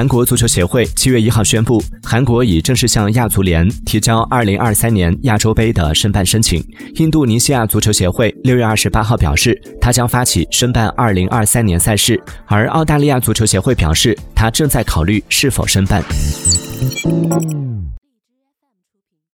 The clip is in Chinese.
韩国足球协会七月一号宣布韩国已正式向亚足联提交二零二三年亚洲杯的申办申请。印度尼西亚足球协会六月二十八号表示他将发起申办二零二三年赛事而澳大利亚足球协会表示他正在考虑是否申办。